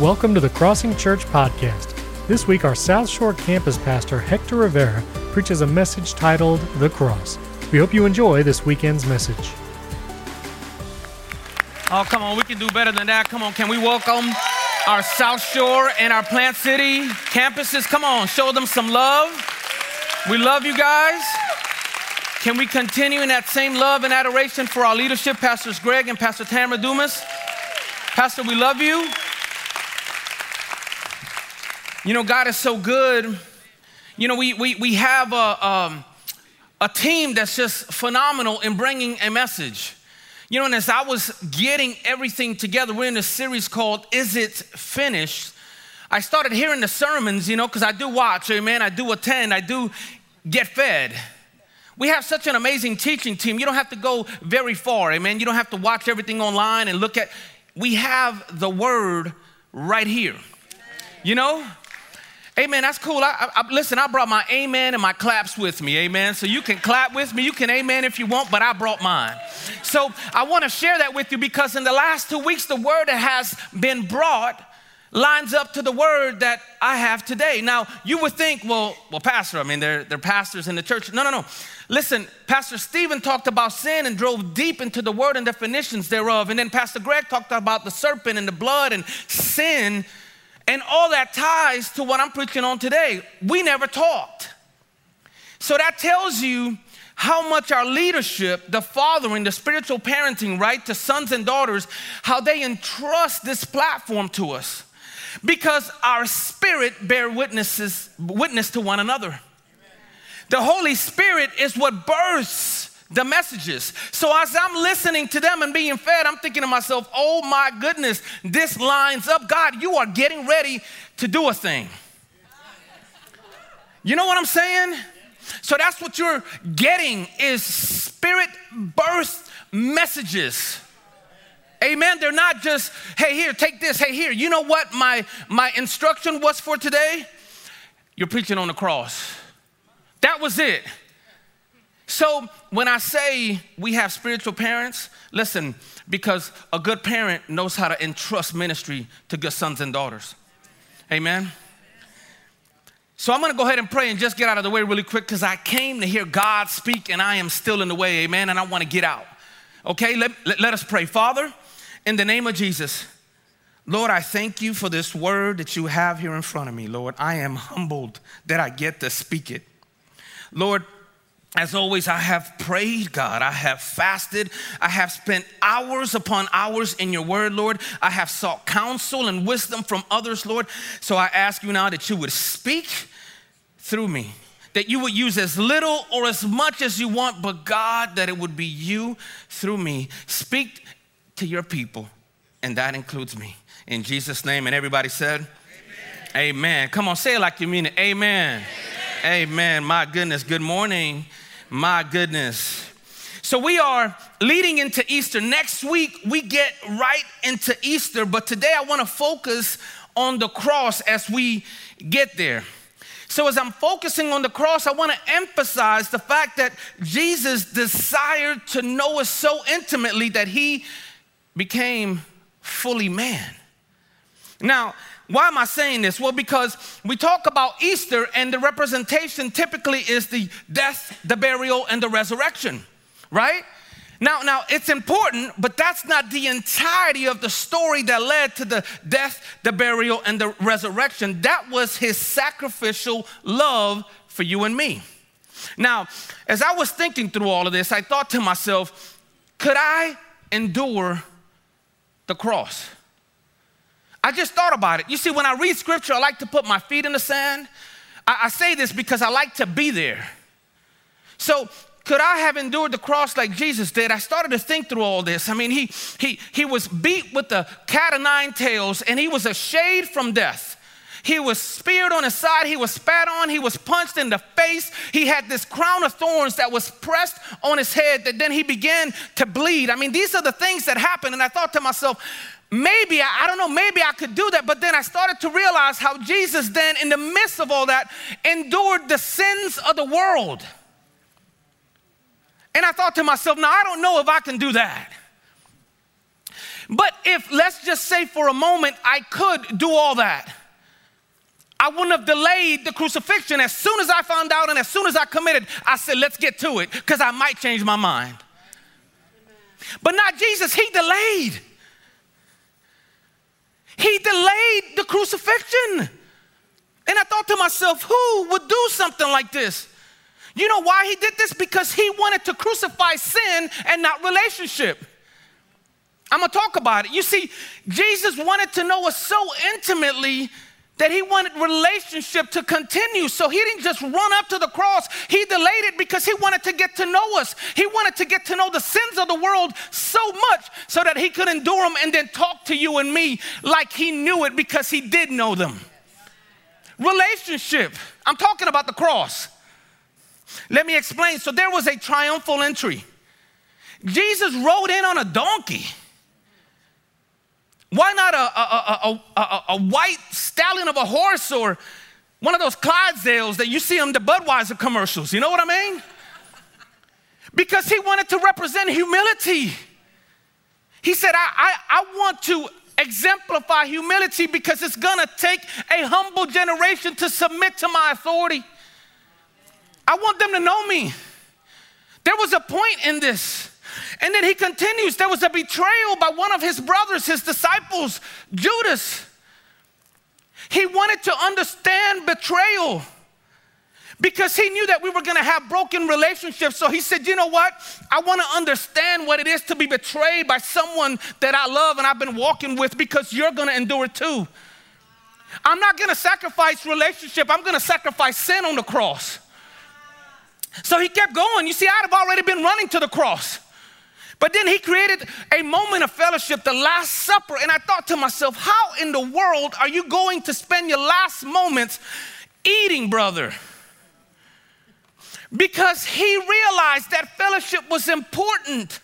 Welcome to the Crossing Church Podcast. This week, our South Shore campus pastor, Hector Rivera, preaches a message titled The Cross. We hope you enjoy this weekend's message. Oh, come on, we can do better than that. Come on, can we welcome our South Shore and our Plant City campuses? Come on, show them some love. We love you guys. Can we continue in that same love and adoration for our leadership, Pastors Greg and Pastor Tamara Dumas? Pastor, we love you. You know, God is so good. You know, we, we, we have a, um, a team that's just phenomenal in bringing a message. You know, and as I was getting everything together, we're in a series called Is It Finished? I started hearing the sermons, you know, because I do watch, amen. I do attend, I do get fed. We have such an amazing teaching team. You don't have to go very far, amen. You don't have to watch everything online and look at, we have the word right here. You know? Amen. That's cool. I, I, listen, I brought my amen and my claps with me. Amen. So you can clap with me. You can amen if you want, but I brought mine. So I want to share that with you because in the last two weeks, the word that has been brought lines up to the word that I have today. Now, you would think, well, well, Pastor, I mean, they're, they're pastors in the church. No, no, no. Listen, Pastor Stephen talked about sin and drove deep into the word and definitions thereof. And then Pastor Greg talked about the serpent and the blood and sin and all that ties to what I'm preaching on today. We never talked. So that tells you how much our leadership, the fathering, the spiritual parenting, right, to sons and daughters, how they entrust this platform to us. Because our spirit bear witnesses, witness to one another. Amen. The Holy Spirit is what births the messages. So as I'm listening to them and being fed, I'm thinking to myself, oh my goodness, this lines up. God, you are getting ready to do a thing. You know what I'm saying? So that's what you're getting is spirit birth messages. Amen. They're not just, hey, here, take this, hey, here. You know what my my instruction was for today? You're preaching on the cross. That was it. So when I say we have spiritual parents, listen, because a good parent knows how to entrust ministry to good sons and daughters. Amen. So I'm gonna go ahead and pray and just get out of the way really quick because I came to hear God speak and I am still in the way, amen, and I wanna get out. Okay, let, let, let us pray. Father, in the name of Jesus, Lord, I thank you for this word that you have here in front of me, Lord. I am humbled that I get to speak it. Lord, as always, I have prayed, God. I have fasted. I have spent hours upon hours in your word, Lord. I have sought counsel and wisdom from others, Lord. So I ask you now that you would speak through me, that you would use as little or as much as you want, but God, that it would be you through me. Speak to your people, and that includes me. In Jesus' name, and everybody said, Amen. Amen. Come on, say it like you mean it. Amen. Amen. Amen. My goodness. Good morning. My goodness. So we are leading into Easter. Next week, we get right into Easter, but today I want to focus on the cross as we get there. So, as I'm focusing on the cross, I want to emphasize the fact that Jesus desired to know us so intimately that he became fully man. Now, why am I saying this? Well, because we talk about Easter, and the representation typically is the death, the burial, and the resurrection, right? Now, now it's important, but that's not the entirety of the story that led to the death, the burial, and the resurrection. That was his sacrificial love for you and me. Now, as I was thinking through all of this, I thought to myself, could I endure the cross? I just thought about it. You see, when I read scripture, I like to put my feet in the sand. I, I say this because I like to be there. So, could I have endured the cross like Jesus did? I started to think through all this. I mean, he, he, he was beat with the cat of nine tails and he was a shade from death. He was speared on his side, he was spat on, he was punched in the face. He had this crown of thorns that was pressed on his head that then he began to bleed. I mean, these are the things that happened. And I thought to myself, maybe, I don't know, maybe I could do that. But then I started to realize how Jesus, then, in the midst of all that, endured the sins of the world. And I thought to myself, now I don't know if I can do that. But if, let's just say for a moment, I could do all that, I wouldn't have delayed the crucifixion. As soon as I found out and as soon as I committed, I said, let's get to it because I might change my mind. But not Jesus, he delayed. He delayed the crucifixion. And I thought to myself, who would do something like this? You know why he did this? Because he wanted to crucify sin and not relationship. I'm gonna talk about it. You see, Jesus wanted to know us so intimately that he wanted relationship to continue. So he didn't just run up to the cross. He delayed it because he wanted to get to know us. He wanted to get to know the sins of the world so much so that he could endure them and then talk to you and me like he knew it because he did know them. Relationship. I'm talking about the cross. Let me explain. So there was a triumphal entry. Jesus rode in on a donkey. Why not a, a, a, a, white stallion of a horse or one of those Clydesdales that you see on the Budweiser commercials? You know what I mean? Because he wanted to represent humility. He said, I, I, I want to exemplify humility because it's gonna take a humble generation to submit to my authority. I want them to know me. There was a point in this. And then he continues there was a betrayal by one of his brothers, his disciples, Judas. He wanted to understand betrayal because he knew that we were going to have broken relationships. So he said, You know what? I want to understand what it is to be betrayed by someone that I love and I've been walking with because you're going to endure it too. I'm not going to sacrifice relationship, I'm going to sacrifice sin on the cross. So he kept going. You see, I'd have already been running to the cross. But then he created a moment of fellowship, the Last Supper. And I thought to myself, how in the world are you going to spend your last moments eating, brother? Because he realized that fellowship was important.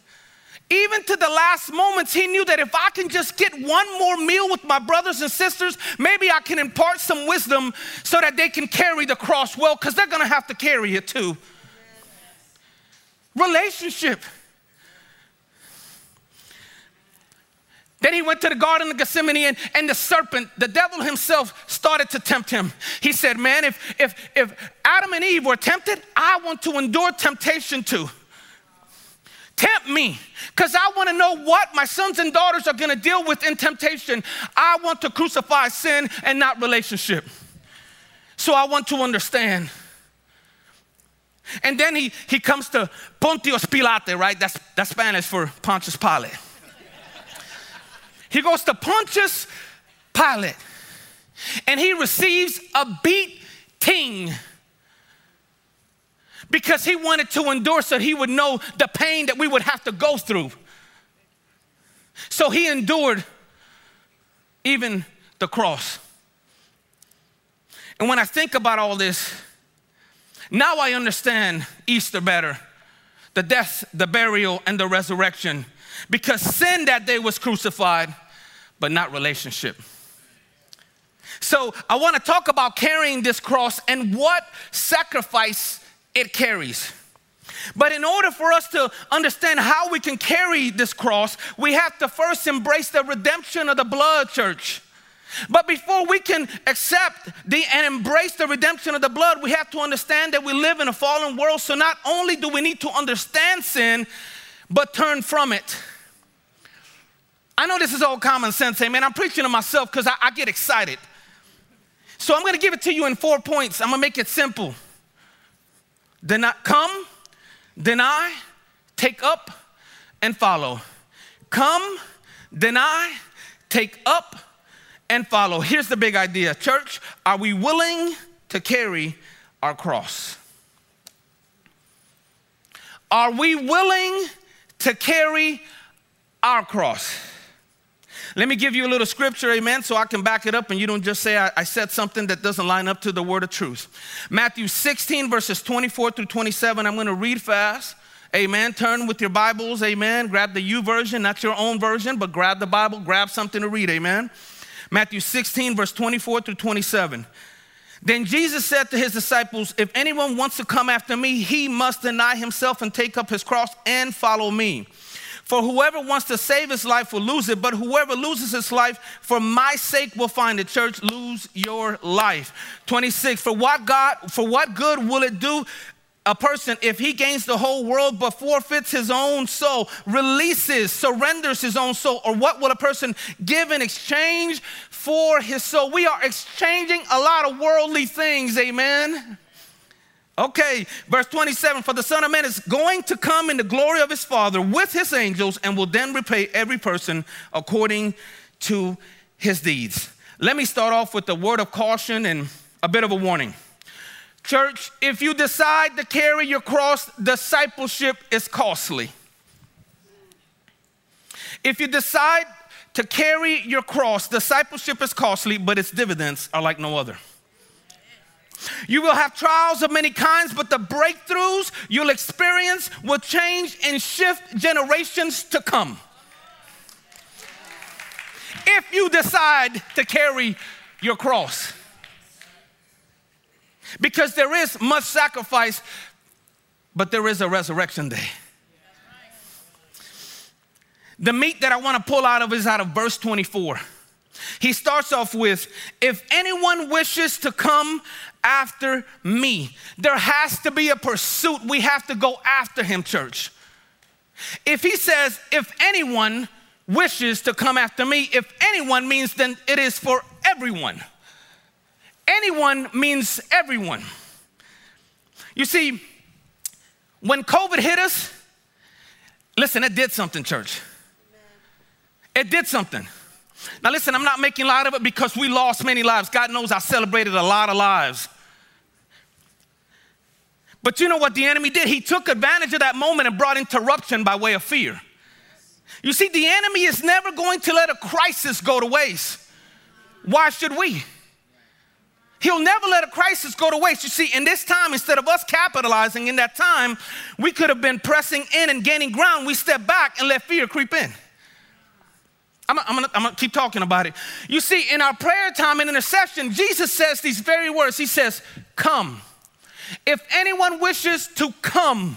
Even to the last moments, he knew that if I can just get one more meal with my brothers and sisters, maybe I can impart some wisdom so that they can carry the cross well, because they're gonna have to carry it too. Relationship. Then he went to the Garden of Gethsemane, and, and the serpent, the devil himself, started to tempt him. He said, Man, if, if, if Adam and Eve were tempted, I want to endure temptation too. Tempt me, because I want to know what my sons and daughters are going to deal with in temptation. I want to crucify sin and not relationship. So I want to understand. And then he, he comes to Pontius Pilate, right? That's, that's Spanish for Pontius Pilate. He goes to Pontius Pilate and he receives a beating because he wanted to endure so he would know the pain that we would have to go through. So he endured even the cross. And when I think about all this, now I understand Easter better the death, the burial, and the resurrection. Because sin that day was crucified, but not relationship. So I want to talk about carrying this cross and what sacrifice it carries. But in order for us to understand how we can carry this cross, we have to first embrace the redemption of the blood, church. But before we can accept the, and embrace the redemption of the blood, we have to understand that we live in a fallen world. So not only do we need to understand sin, but turn from it. I know this is all common sense, amen. I'm preaching to myself because I, I, get excited. So I'm going to give it to you in four points. I'm going to make it simple. Deny, come, deny, take up, and follow. Come, deny, take up, and follow. Here's the big idea Church, are we willing to carry our cross? Are we willing to carry our cross? Let me give you a little scripture, amen, so I can back it up and you don't just say I, I, said something that doesn't line up to the word of truth. Matthew 16, verses 24 through 27. I'm going to read fast. Amen. Turn with your Bibles, amen. Grab the YouVersion, not your own version, but grab the Bible, grab something to read, amen. Matthew 16, verse 24 through 27. Then Jesus said to his disciples, If anyone wants to come after me, he must deny himself and take up his cross and follow me. For whoever wants to save his life will lose it, but whoever loses his life for my sake will find it. Church, lose your life. 26. For what God, for what good will it do a person if he gains the whole world but forfeits his own soul, releases, surrenders his own soul? Or what will a person give in exchange for his soul? We are exchanging a lot of worldly things, amen. Okay, verse 27 For the Son of Man is going to come in the glory of his Father with his angels and will then repay every person according to his deeds. Let me start off with a word of caution and a bit of a warning. Church, if you decide to carry your cross, discipleship is costly. If you decide to carry your cross, discipleship is costly, but its dividends are like no other. You will have trials of many kinds, but the breakthroughs you'll experience will change and shift generations to come. If you decide to carry your cross, because there is much sacrifice, but there is a resurrection day. The meat that I want to pull out of is out of verse 24. He starts off with, If anyone wishes to come after me, there has to be a pursuit. We have to go after him, church. If he says, If anyone wishes to come after me, if anyone means then it is for everyone. Anyone means everyone. You see, when COVID hit us, listen, it did something, church. It did something. Now, listen, I'm not making light of it because we lost many lives. God knows I celebrated a lot of lives. But you know what the enemy did? He took advantage of that moment and brought interruption by way of fear. You see, the enemy is never going to let a crisis go to waste. Why should we? He'll never let a crisis go to waste. You see, in this time, instead of us capitalizing in that time, we could have been pressing in and gaining ground. We step back and let fear creep in. I'm, I'm, gonna, I'm, gonna, keep talking about it. You see, in our prayer time and intercession, Jesus says these very words. He says, Come. If anyone wishes to come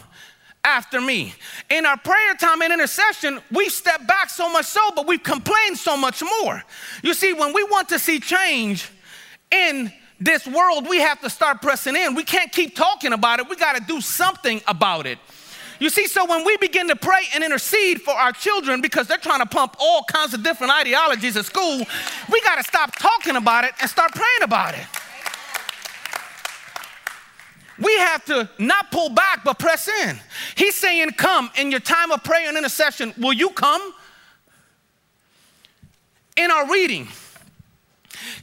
after me. In our prayer time and intercession, we step back so much so, but we complain so much more. You see, when we want to see change in this world, we have to start pressing in. We can't keep talking about it, we got to do something about it. You see, so when we begin to pray and intercede for our children because they're trying to pump all kinds of different ideologies at school, we got to stop talking about it and start praying about it. We have to not pull back but press in. He's saying, Come in your time of prayer and intercession. Will you come? In our reading,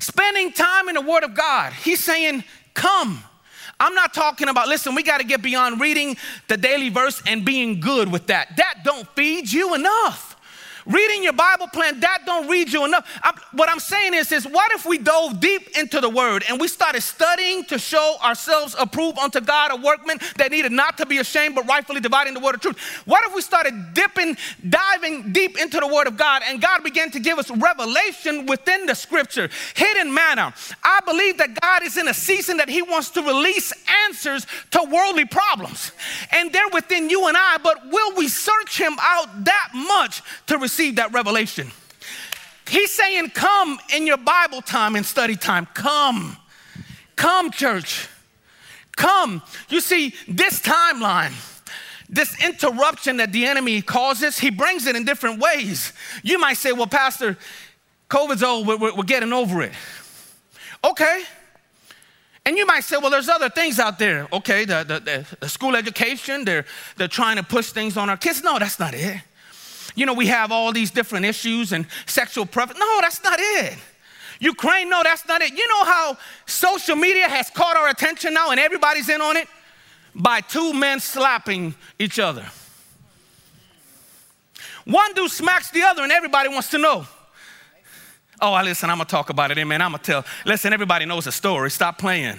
spending time in the Word of God, He's saying, Come. I'm not talking about, listen, we got to get beyond reading the daily verse and being good with that. That don't feed you enough. Reading your Bible plan, that don't read you enough. I, what I'm saying is, is what if we dove deep into the word and we started studying to show ourselves approved unto God, a workman that needed not to be ashamed, but rightfully dividing the word of truth? What if we started dipping, diving deep into the word of God and God began to give us revelation within the scripture, hidden manna? I believe that God is in a season that He wants to release answers to worldly problems. And they're within you and I, but will we search Him out that much to receive? That revelation. He's saying, Come in your Bible time and study time. Come. Come, church. Come. You see, this timeline, this interruption that the enemy causes, he brings it in different ways. You might say, Well, Pastor, COVID's over, we're, we're getting over it. Okay. And you might say, well, there's other things out there. Okay, the, the, the, school education, they're, they're trying to push things on our kids. No, that's not it you know, we have all these different issues and sexual preference. No, that's not it. Ukraine, no, that's not it. You know how social media has caught our attention now and everybody's in on it? By two men slapping each other. One dude smacks the other and everybody wants to know. Oh, I listen, I'm gonna talk about it, amen. I'm gonna tell. Listen, everybody knows the story. Stop playing.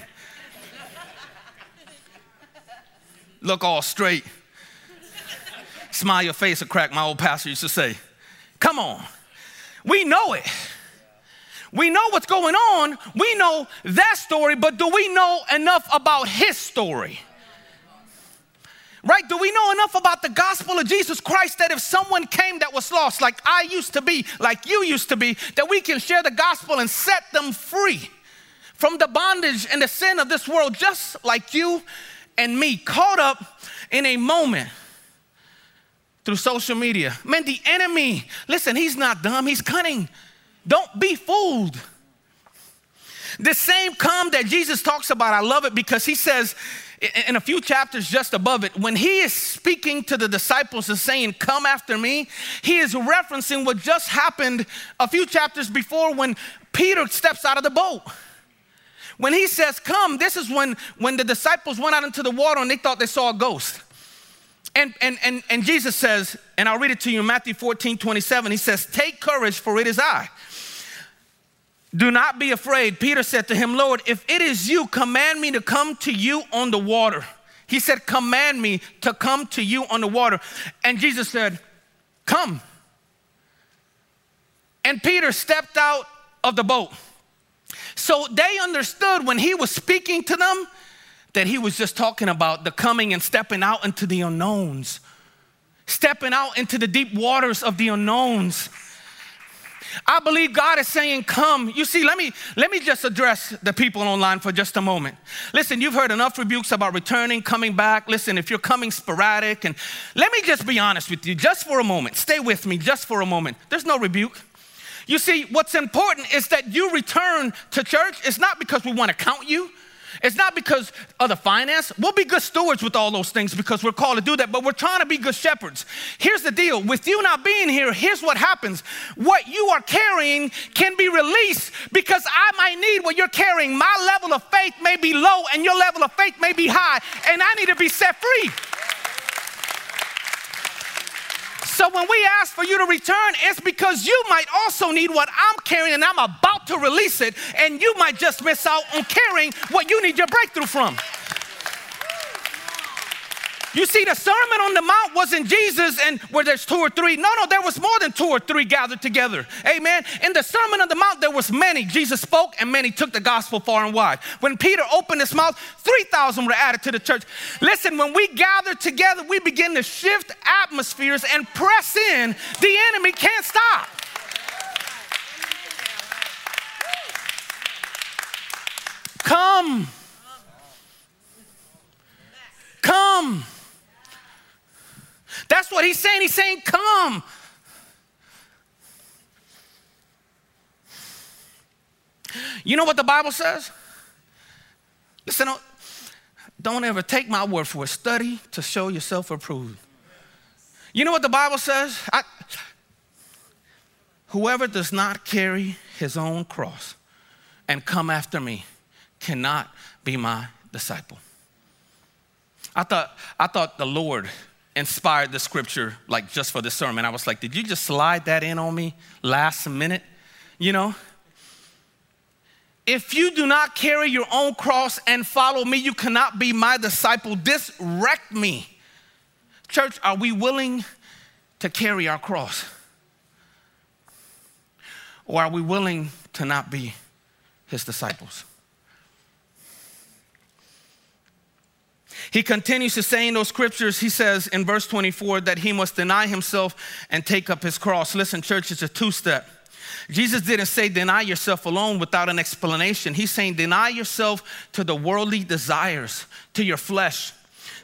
Look all straight. Smile your face a crack, my old pastor used to say. Come on. We know it. We know what's going on. We know that story, but do we know enough about his story? Right? Do we know enough about the gospel of Jesus Christ that if someone came that was lost, like I used to be, like you used to be, that we can share the gospel and set them free from the bondage and the sin of this world, just like you and me, caught up in a moment through social media. Man, the enemy, listen, he's not dumb, he's cunning. Don't be fooled. The same come that Jesus talks about, I love it because he says in a few chapters just above it, when he is speaking to the disciples and saying, Come after me, he is referencing what just happened a few chapters before when Peter steps out of the boat. When he says, Come, this is when, when the disciples went out into the water and they thought they saw a ghost. And, and, and, and Jesus says, and I'll read it to you in Matthew 14 27, he says, Take courage, for it is I. Do not be afraid. Peter said to him, Lord, if it is you, command me to come to you on the water. He said, Command me to come to you on the water. And Jesus said, Come. And Peter stepped out of the boat. So they understood when he was speaking to them that he was just talking about the coming and stepping out into the unknowns, stepping out into the deep waters of the unknowns. I believe God is saying, Come. You see, let me let me just address the people online for just a moment. Listen, you've heard enough rebukes about returning, coming back. Listen, if you're coming sporadic, and let me just be honest with you, just for a moment. Stay with me, just for a moment. There's no rebuke. You see, what's important is that you return to church. It's not because we want to count you. It's not because of the finance. We'll be good stewards with all those things because we're called to do that, but we're trying to be good shepherds. Here's the deal with you not being here, here's what happens. What you are carrying can be released because I might need what you're carrying. My level of faith may be low and your level of faith may be high, and I need to be set free. So when we ask for you to return, it's because you might also need what I'm carrying and I'm about to release it, and you might just miss out on carrying what you need your breakthrough from. You see, the Sermon on the Mount wasn't Jesus and where there's two or three. No, no, there was more than two or three gathered together. Amen. In the Sermon on the Mount, there was many. Jesus spoke and many took the gospel far and wide. When Peter opened his mouth, 3,000 were added to the church. Listen, when we gather together, we begin to shift atmospheres and press in. The enemy can't stop. Come. Come. That's what he's saying. He's saying, Come. You know what the Bible says? Listen, don't ever take my word for it. Study to show yourself approved. You know what the Bible says? I, whoever does not carry his own cross and come after me cannot be my disciple. I thought, I thought the Lord inspired the scripture like just for this sermon. I was like, did you just slide that in on me last minute? You know? If you do not carry your own cross and follow me, you cannot be my disciple. This wrecked me. Church, are we willing to carry our cross? Or are we willing to not be his disciples? He continues to say in those scriptures, he says in verse 24 that he must deny himself and take up his cross. Listen, church, it's a two step. Jesus didn't say deny yourself alone without an explanation. He's saying deny yourself to the worldly desires, to your flesh,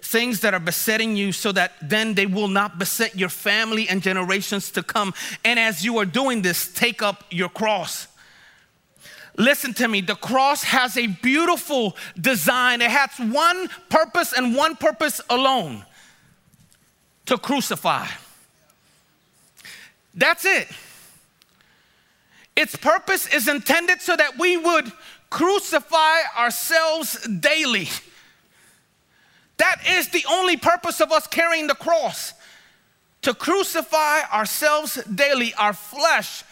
things that are besetting you so that then they will not beset your family and generations to come. And as you are doing this, take up your cross. Listen to me, the cross has a beautiful design. It has one purpose and one purpose alone to crucify. That's it. Its purpose is intended so that we would crucify ourselves daily. That is the only purpose of us carrying the cross to crucify ourselves daily, our flesh,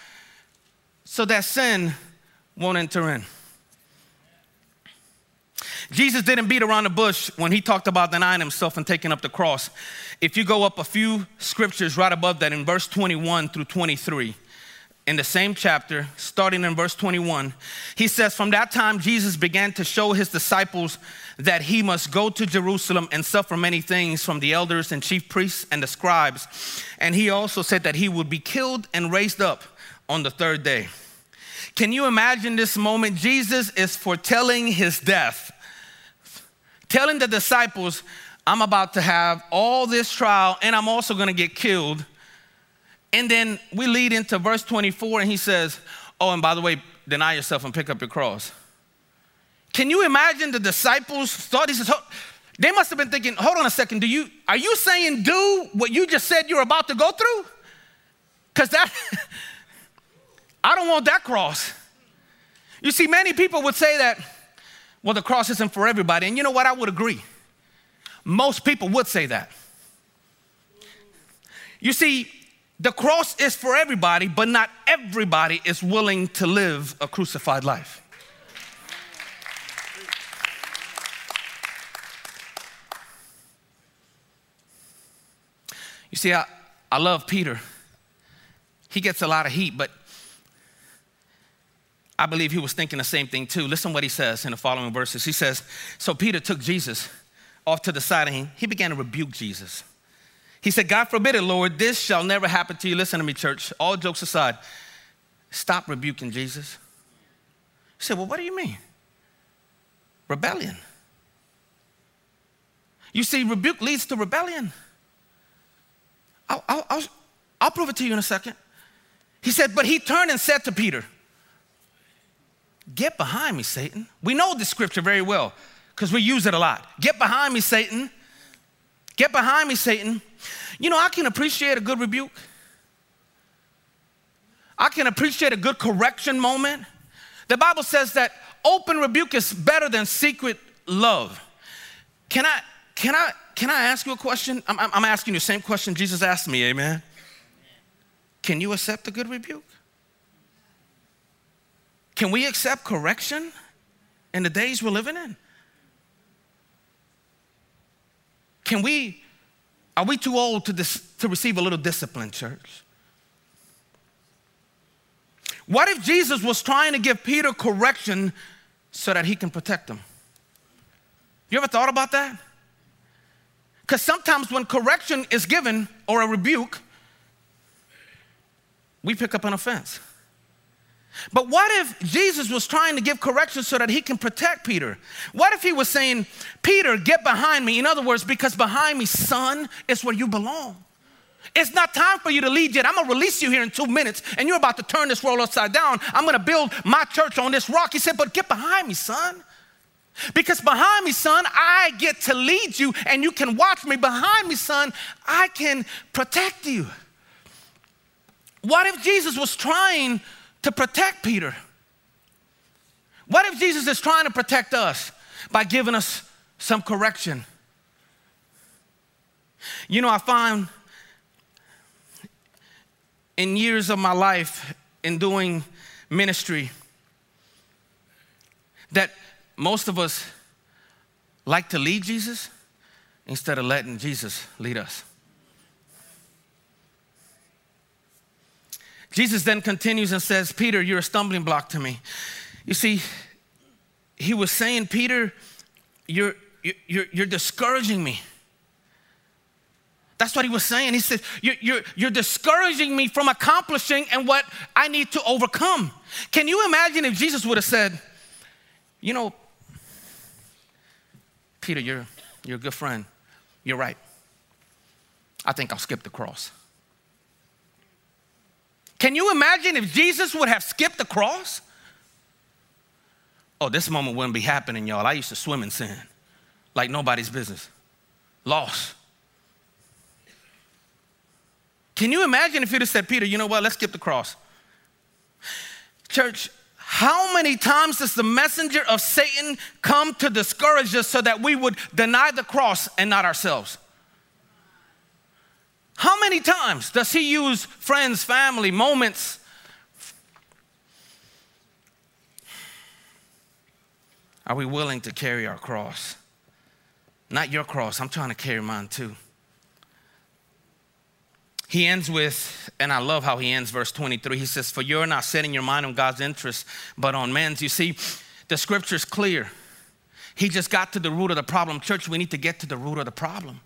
so that sin won't enter in. Jesus didn't beat around the bush when he talked about denying himself and taking up the cross. If you go up a few scriptures right above that in verse 21 through 23, in the same chapter, starting in verse 21, he says, From that time, Jesus began to show his disciples that he must go to Jerusalem and suffer many things from the elders and chief priests and the scribes. And he also said that he would be killed and raised up on the third day. Can you imagine this moment? Jesus is foretelling his death, telling the disciples, I'm about to have all this trial and I'm also gonna get killed. And then we lead into verse 24, and he says, Oh, and by the way, deny yourself and pick up your cross. Can you imagine the disciples thought he says, they must have been thinking, hold on a second, do you are you saying do what you just said you're about to go through? Because that I don't want that cross. You see, many people would say that, well, the cross isn't for everybody. And you know what? I would agree. Most people would say that. You see, the cross is for everybody, but not everybody is willing to live a crucified life. You see, I, I love Peter. He gets a lot of heat, but I believe he was thinking the same thing too. Listen what he says in the following verses. He says, So Peter took Jesus off to the side and he began to rebuke Jesus. He said, God forbid it, Lord, this shall never happen to you. Listen to me, church. All jokes aside, stop rebuking Jesus. He said, Well, what do you mean? Rebellion. You see, rebuke leads to rebellion. I'll, I'll, I'll, I'll prove it to you in a second. He said, But he turned and said to Peter, Get behind me, Satan. We know this scripture very well because we use it a lot. Get behind me, Satan. Get behind me, Satan. You know, I can appreciate a good rebuke. I can appreciate a good correction moment. The Bible says that open rebuke is better than secret love. Can I, can I, can I ask you a question? I'm, I'm asking you the same question Jesus asked me, amen? Can you accept a good rebuke? Can we accept correction in the days we're living in? Can we, are we too old to, dis, to receive a little discipline, church? What if Jesus was trying to give Peter correction so that he can protect him? You ever thought about that? Because sometimes when correction is given or a rebuke, we pick up an offense. But what if Jesus was trying to give correction so that he can protect Peter? What if he was saying, Peter, get behind me? In other words, because behind me, son, is where you belong. It's not time for you to lead yet. I'm gonna release you here in two minutes, and you're about to turn this world upside down. I'm gonna build my church on this rock. He said, But get behind me, son. Because behind me, son, I get to lead you, and you can watch me. Behind me, son, I can protect you. What if Jesus was trying to protect Peter. What if Jesus is trying to protect us by giving us some correction? You know, I find in years of my life in doing ministry that most of us like to lead Jesus instead of letting Jesus lead us. Jesus then continues and says, Peter, you're a stumbling block to me. You see, he was saying, Peter, you're, you're, you're discouraging me. That's what he was saying. He said, you're, you're, you're discouraging me from accomplishing and what I need to overcome. Can you imagine if Jesus would have said, You know, Peter, you're, you're a good friend. You're right. I think I'll skip the cross. Can you imagine if Jesus would have skipped the cross? Oh, this moment wouldn't be happening, y'all. I used to swim in sin like nobody's business. Lost. Can you imagine if you'd have said, Peter, you know what, let's skip the cross? Church, how many times does the messenger of Satan come to discourage us so that we would deny the cross and not ourselves? How many times does he use friends, family, moments? Are we willing to carry our cross? Not your cross, I'm trying to carry mine too. he ends with, and I love how he ends verse 23. He says, For you're not setting your mind on God's interest, but on man's. You see, the scripture is clear. He just got to the root of the problem. Church, we need to get to the root of the problem.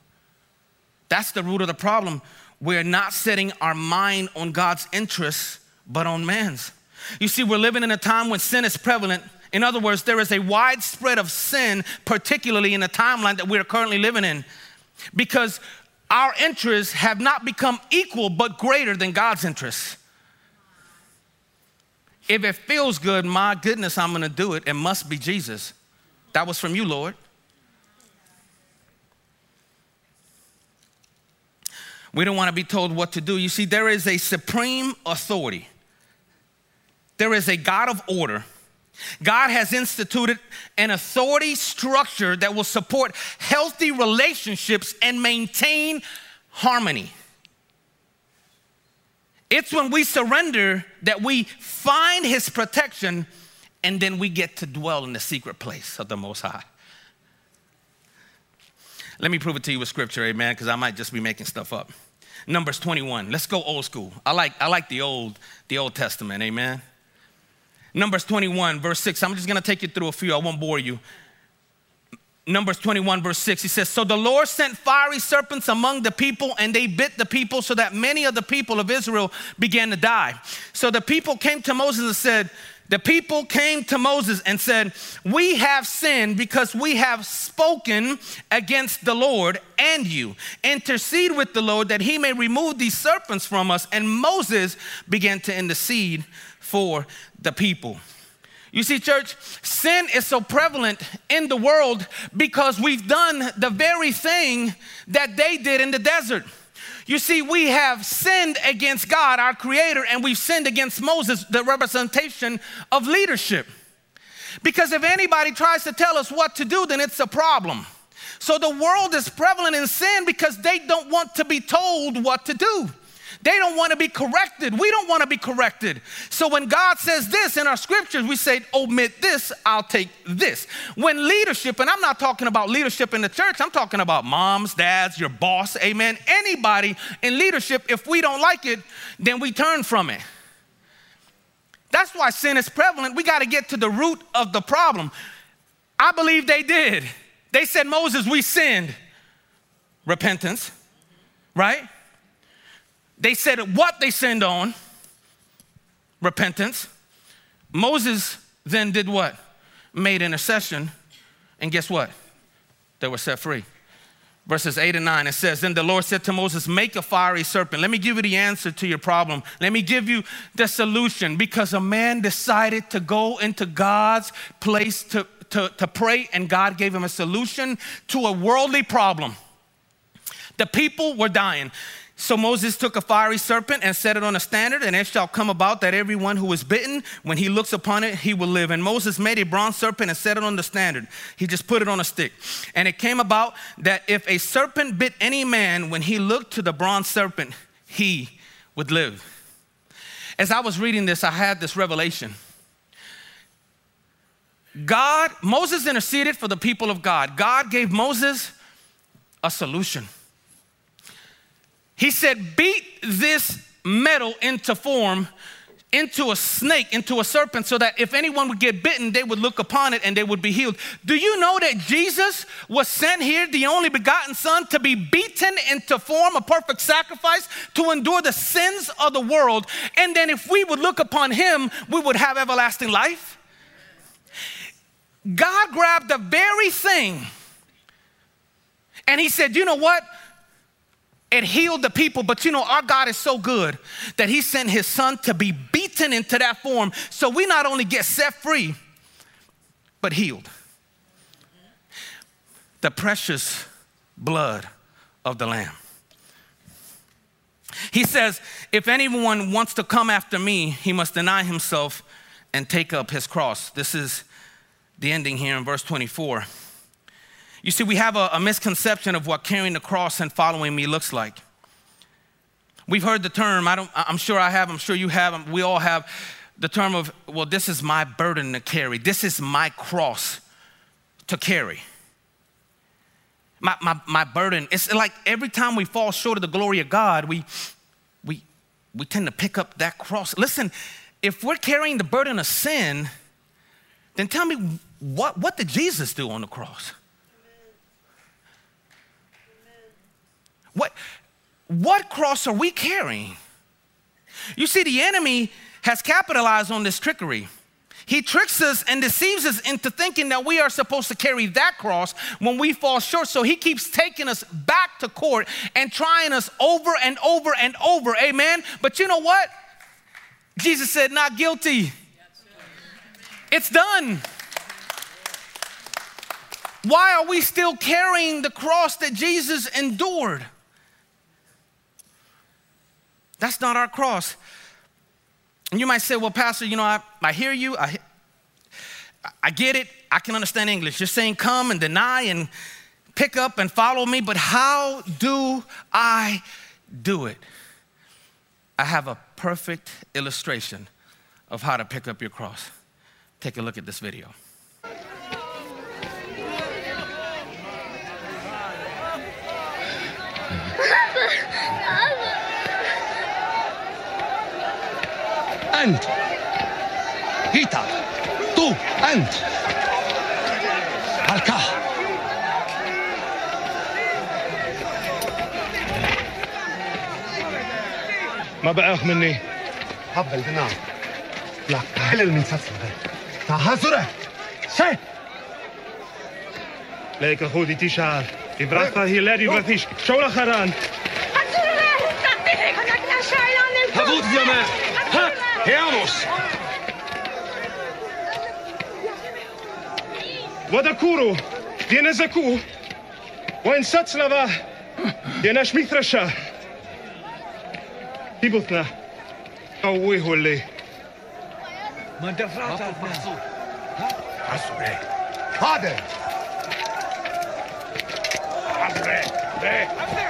That's the root of the problem. We're not setting our mind on God's interests, but on man's. You see, we're living in a time when sin is prevalent. In other words, there is a widespread of sin, particularly in the timeline that we're currently living in, because our interests have not become equal but greater than God's interests. If it feels good, my goodness, I'm gonna do it. It must be Jesus. That was from you, Lord. We don't want to be told what to do. You see, there is a supreme authority, there is a God of order. God has instituted an authority structure that will support healthy relationships and maintain harmony. It's when we surrender that we find His protection and then we get to dwell in the secret place of the Most High. Let me prove it to you with scripture, amen, because I might just be making stuff up. Numbers 21. Let's go old school. I like, I like the old, the Old Testament, amen. Numbers 21, verse 6. I'm just gonna take you through a few, I won't bore you. Numbers 21, verse 6, he says, So the Lord sent fiery serpents among the people, and they bit the people, so that many of the people of Israel began to die. So the people came to Moses and said, the people came to Moses and said, We have sinned because we have spoken against the Lord and you. Intercede with the Lord that he may remove these serpents from us. And Moses began to intercede for the people. You see, church, sin is so prevalent in the world because we've done the very thing that they did in the desert. You see, we have sinned against God, our Creator, and we've sinned against Moses, the representation of leadership. Because if anybody tries to tell us what to do, then it's a problem. So the world is prevalent in sin because they don't want to be told what to do. They don't want to be corrected. We don't want to be corrected. So when God says this in our scriptures, we say, omit this, I'll take this. When leadership, and I'm not talking about leadership in the church, I'm talking about moms, dads, your boss, amen. Anybody in leadership, if we don't like it, then we turn from it. That's why sin is prevalent. We got to get to the root of the problem. I believe they did. They said, Moses, we sinned. Repentance, right? They said what they sinned on repentance. Moses then did what? Made intercession. And guess what? They were set free. Verses 8 and 9, it says, Then the Lord said to Moses, Make a fiery serpent. Let me give you the answer to your problem. Let me give you the solution. Because a man decided to go into God's place to, to, to pray, and God gave him a solution to a worldly problem. The people were dying. So Moses took a fiery serpent and set it on a standard, and it shall come about that everyone who is bitten, when he looks upon it, he will live. And Moses made a bronze serpent and set it on the standard. He just put it on a stick. And it came about that if a serpent bit any man, when he looked to the bronze serpent, he would live. As I was reading this, I had this revelation. God, Moses interceded for the people of God. God gave Moses a solution. He said, Beat this metal into form, into a snake, into a serpent, so that if anyone would get bitten, they would look upon it and they would be healed. Do you know that Jesus was sent here, the only begotten Son, to be beaten into form, a perfect sacrifice, to endure the sins of the world? And then if we would look upon him, we would have everlasting life? God grabbed the very thing and he said, You know what? And healed the people. But you know, our God is so good that He sent His Son to be beaten into that form so we not only get set free, but healed. The precious blood of the Lamb. He says, If anyone wants to come after me, he must deny himself and take up his cross. This is the ending here in verse 24. You see, we have a, a misconception of what carrying the cross and following me looks like. We've heard the term, I don't, I'm sure I have, I'm sure you have, we all have the term of, well, this is my burden to carry. This is my cross to carry. My, my, my burden, it's like every time we fall short of the glory of God, we, we we tend to pick up that cross. Listen, if we're carrying the burden of sin, then tell me what, what did Jesus do on the cross? What, what cross are we carrying? You see, the enemy has capitalized on this trickery. He tricks us and deceives us into thinking that we are supposed to carry that cross when we fall short. So he keeps taking us back to court and trying us over and over and over. Amen. But you know what? Jesus said, Not guilty. It's done. Why are we still carrying the cross that Jesus endured? That's not our cross. And you might say, well, Pastor, you know, I, I hear you. I, I get it. I can understand English. You're saying come and deny and pick up and follow me, but how do I do it? I have a perfect illustration of how to pick up your cross. Take a look at this video. أنت. هيتا. تو. أنت. هالكا ما بقاخ مني. هبل البناء لا حل المسلسل ده تاها سرعة. سي ليك خودي في إبراتا هي لادي براتيش شو لخران هبوط يا ما. هات Hermus! Vodakuru! Viene Zaku! Воинсацлава! Viene Шмитрша! Тибутна! Ауи холи! Мандафрата! Асуре! Паде! Асуре! Асуре!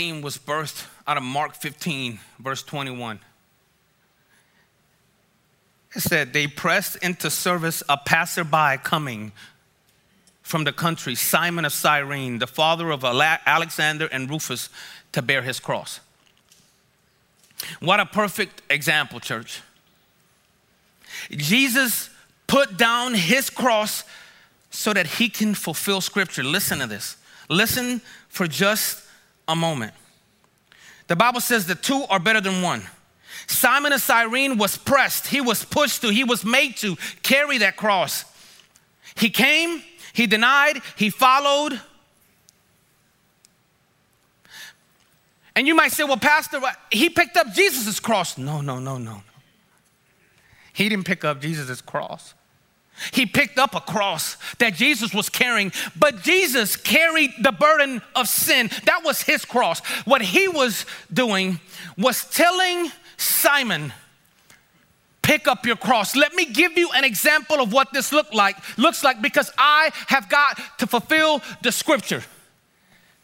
Scene was birthed out of Mark 15, verse 21. It said, They pressed into service a passerby coming from the country, Simon of Cyrene, the father of Alexander and Rufus, to bear his cross. What a perfect example, church. Jesus put down his cross so that he can fulfill scripture. Listen to this. Listen for just a moment. The Bible says the two are better than one. Simon of Cyrene was pressed, he was pushed to, he was made to carry that cross. He came, he denied, he followed. And you might say, well, Pastor, he picked up Jesus' cross. No, no, no, no. He didn't pick up Jesus' cross. He picked up a cross that Jesus was carrying, but Jesus carried the burden of sin. That was his cross. What he was doing was telling Simon, pick up your cross. Let me give you an example of what this look like, looks like because I have got to fulfill the scripture.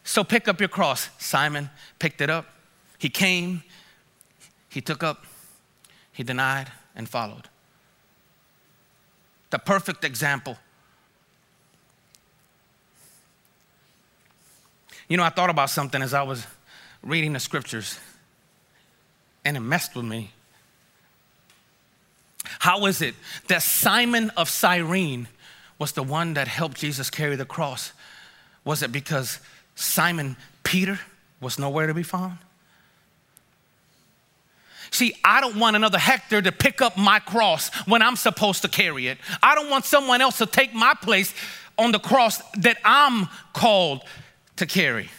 So pick up your cross. Simon picked it up. He came, he took up, he denied, and followed the perfect example. You know, I thought about something as I was reading the scriptures, and it messed with me. How is it that Simon of Cyrene was the one that helped Jesus carry the cross? Was it because Simon Peter was nowhere to be found? See, I don't want another Hector to pick up my cross when I'm supposed to carry it. I don't want someone else to take my place on the cross that I'm called to carry.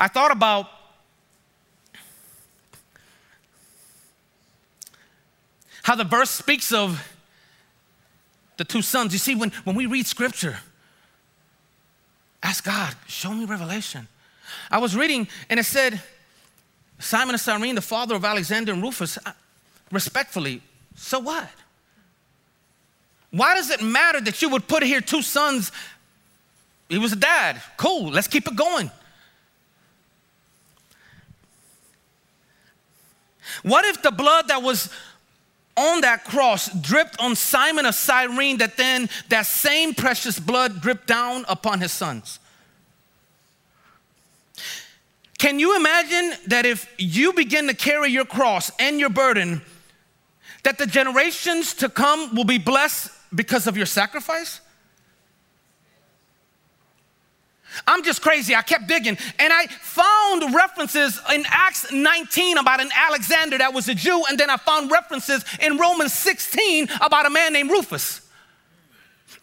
I thought about how the verse speaks of the two sons. You see, when, when we read scripture, ask God, show me revelation. I was reading and it said, Simon of Cyrene, the father of Alexander and Rufus, uh, respectfully, so what? Why does it matter that you would put here two sons? He was a dad. Cool, let's keep it going. What if the blood that was on that cross dripped on Simon of Cyrene, that then that same precious blood dripped down upon his sons? Can you imagine that if you begin to carry your cross and your burden, that the generations to come will be blessed because of your sacrifice? I'm just crazy. I kept digging and I found references in Acts 19 about an Alexander that was a Jew, and then I found references in Romans 16 about a man named Rufus.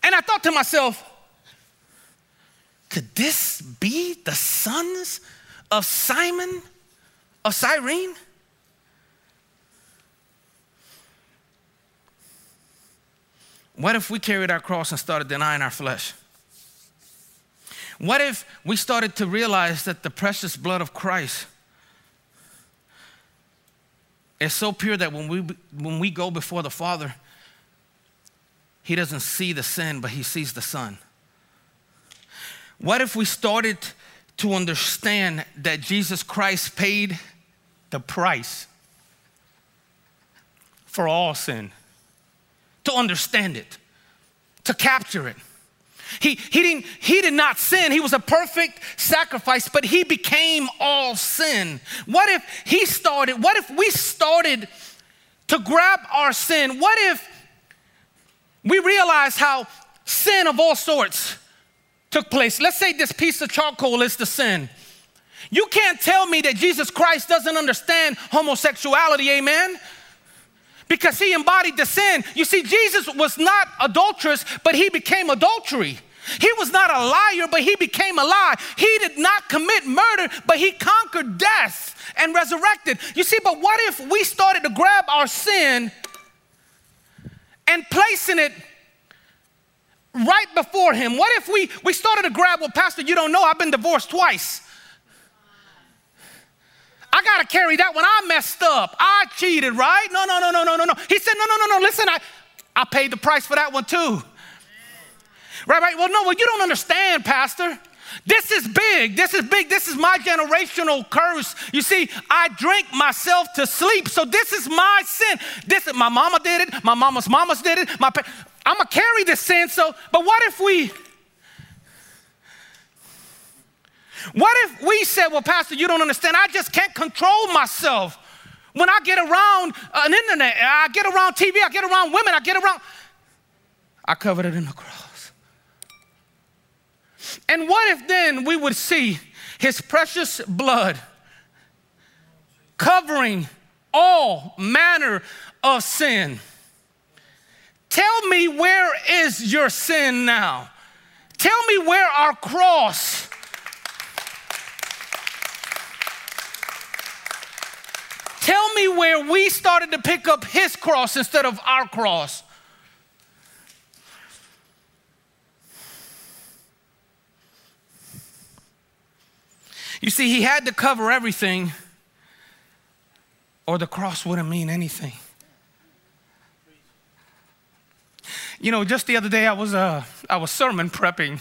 And I thought to myself, could this be the sons of Simon of Cyrene? What if we carried our cross and started denying our flesh? What if we started to realize that the precious blood of Christ is so pure that when we, when we go before the Father, He doesn't see the sin, but He sees the Son? What if we started to understand that Jesus Christ paid the price for all sin? to understand it, to capture it. He, he, didn't, he did not sin. He was a perfect sacrifice, but he became all sin. What if he started, what if we started to grab our sin? What if we realize how sin of all sorts took place? Let's say this piece of charcoal is the sin. You can't tell me that Jesus Christ doesn't understand homosexuality, amen? because he embodied the sin. You see, Jesus was not adulterous, but he became adultery. He was not a liar, but he became a lie. He did not commit murder, but he conquered death and resurrected. You see, but what if we started to grab our sin and placing it right before him? What if we, we started to grab, well, Pastor, you don't know, I've been divorced twice. I got to carry that when I messed up. I cheated, right? No, no, no, no, no, no, no. He said, no, no, no, no. Listen, I, I paid the price for that one too. Right, right. Well, no, well, you don't understand, Pastor. This is big. This is big. This is my generational curse. You see, I drink myself to sleep. So this is my sin. This is my mama did it. My mama's mamas did it. My I'm gonna carry this sin. So, but what if we What if we said, Well, Pastor, you don't understand. I just can't control myself. When I get around uh, an internet, I get around TV, I get around women, I get around. I covered it in the cross. And what if then we would see his precious blood covering all manner of sin? Tell me where is your sin now? Tell me where our cross Tell me where we started to pick up his cross instead of our cross. You see, he had to cover everything, or the cross wouldn't mean anything. You know, just the other day I was uh, I was sermon prepping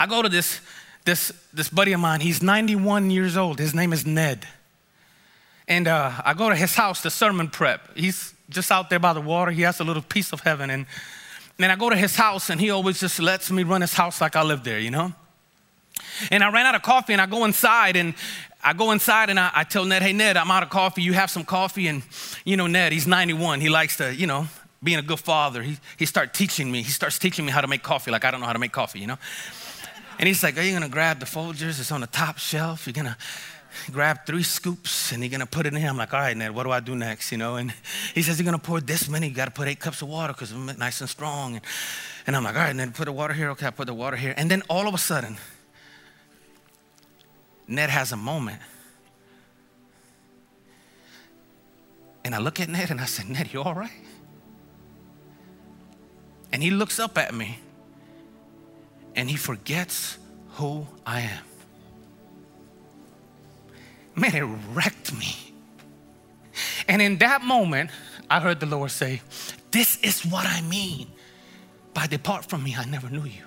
I go to this, this, this buddy of mine, he's 91 years old. His name is Ned. And uh, I go to his house to sermon prep. He's just out there by the water. He has a little piece of heaven. And then I go to his house, and he always just lets me run his house like I live there, you know? And I ran out of coffee, and I go inside, and I go inside, and I, I tell Ned, hey, Ned, I'm out of coffee. You have some coffee? And, you know, Ned, he's 91. He likes to, you know, being a good father. He, he starts teaching me. He starts teaching me how to make coffee like I don't know how to make coffee, you know? And he's like, Are you going to grab the Folgers? It's on the top shelf. You're going to grab three scoops and you're going to put it in. I'm like, All right, Ned, what do I do next? You know? And he says, You're going to pour this many. You got to put eight cups of water because it's nice and strong. And, and I'm like, All right, Ned, put the water here. Okay, I put the water here. And then all of a sudden, Ned has a moment. And I look at Ned and I said, Ned, you all right? And he looks up at me and he forgets who I am. Man, it wrecked me. And in that moment, I heard the Lord say, This is what I mean by depart from me, I never knew you.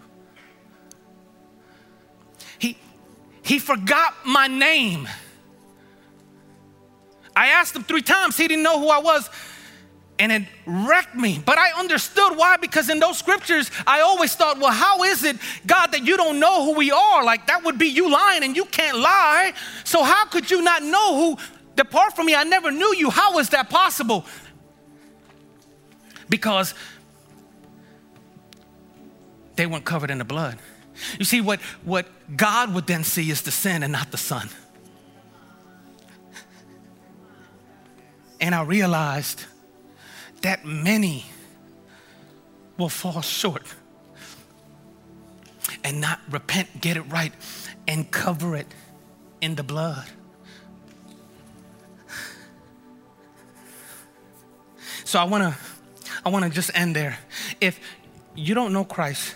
He forgot my name. I asked him three times, he didn't know who I was and it wrecked me. But I understood why, because in those scriptures, I always thought, well, how is it, God, that you don't know who we are? Like that would be you lying, and you can't lie. So how could you not know who? Depart from me, I never knew you. How is that possible? Because they weren't covered in the blood. You see, what, what God would then see is the sin and not the son. And I realized that many will fall short and not repent, get it right, and cover it in the blood. So I wanna, I wanna just end there. If you don't know Christ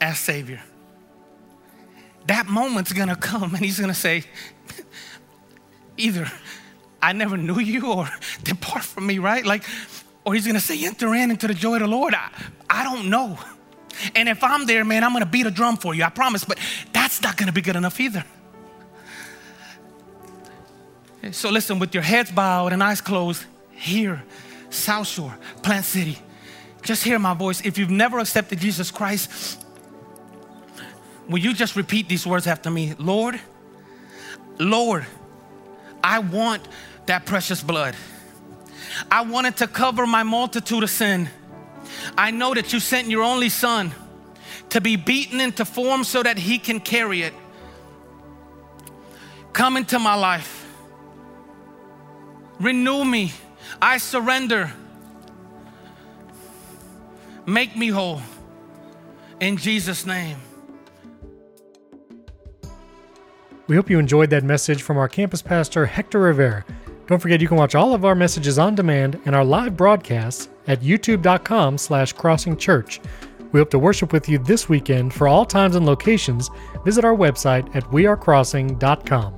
as Savior, that moment's gonna come and He's gonna say, either I never knew you or depart from me, right? Like, or he's gonna say, enter in into the joy of the Lord. I, I don't know. And if I'm there, man, I'm gonna beat a drum for you, I promise, but that's not gonna be good enough either. So listen, with your heads bowed and eyes closed, here, South Shore, Plant City, just hear my voice. If you've never accepted Jesus Christ, will you just repeat these words after me? Lord, Lord, I want that precious blood. I wanted to cover my multitude of sin. I know that you sent your only son to be beaten into form so that he can carry it. Come into my life. Renew me. I surrender. Make me whole. In Jesus' name. We hope you enjoyed that message from our campus pastor, Hector Rivera. Don't forget you can watch all of our messages on demand and our live broadcasts at youtube.com slash crossingchurch. We hope to worship with you this weekend for all times and locations. Visit our website at wearecrossing.com.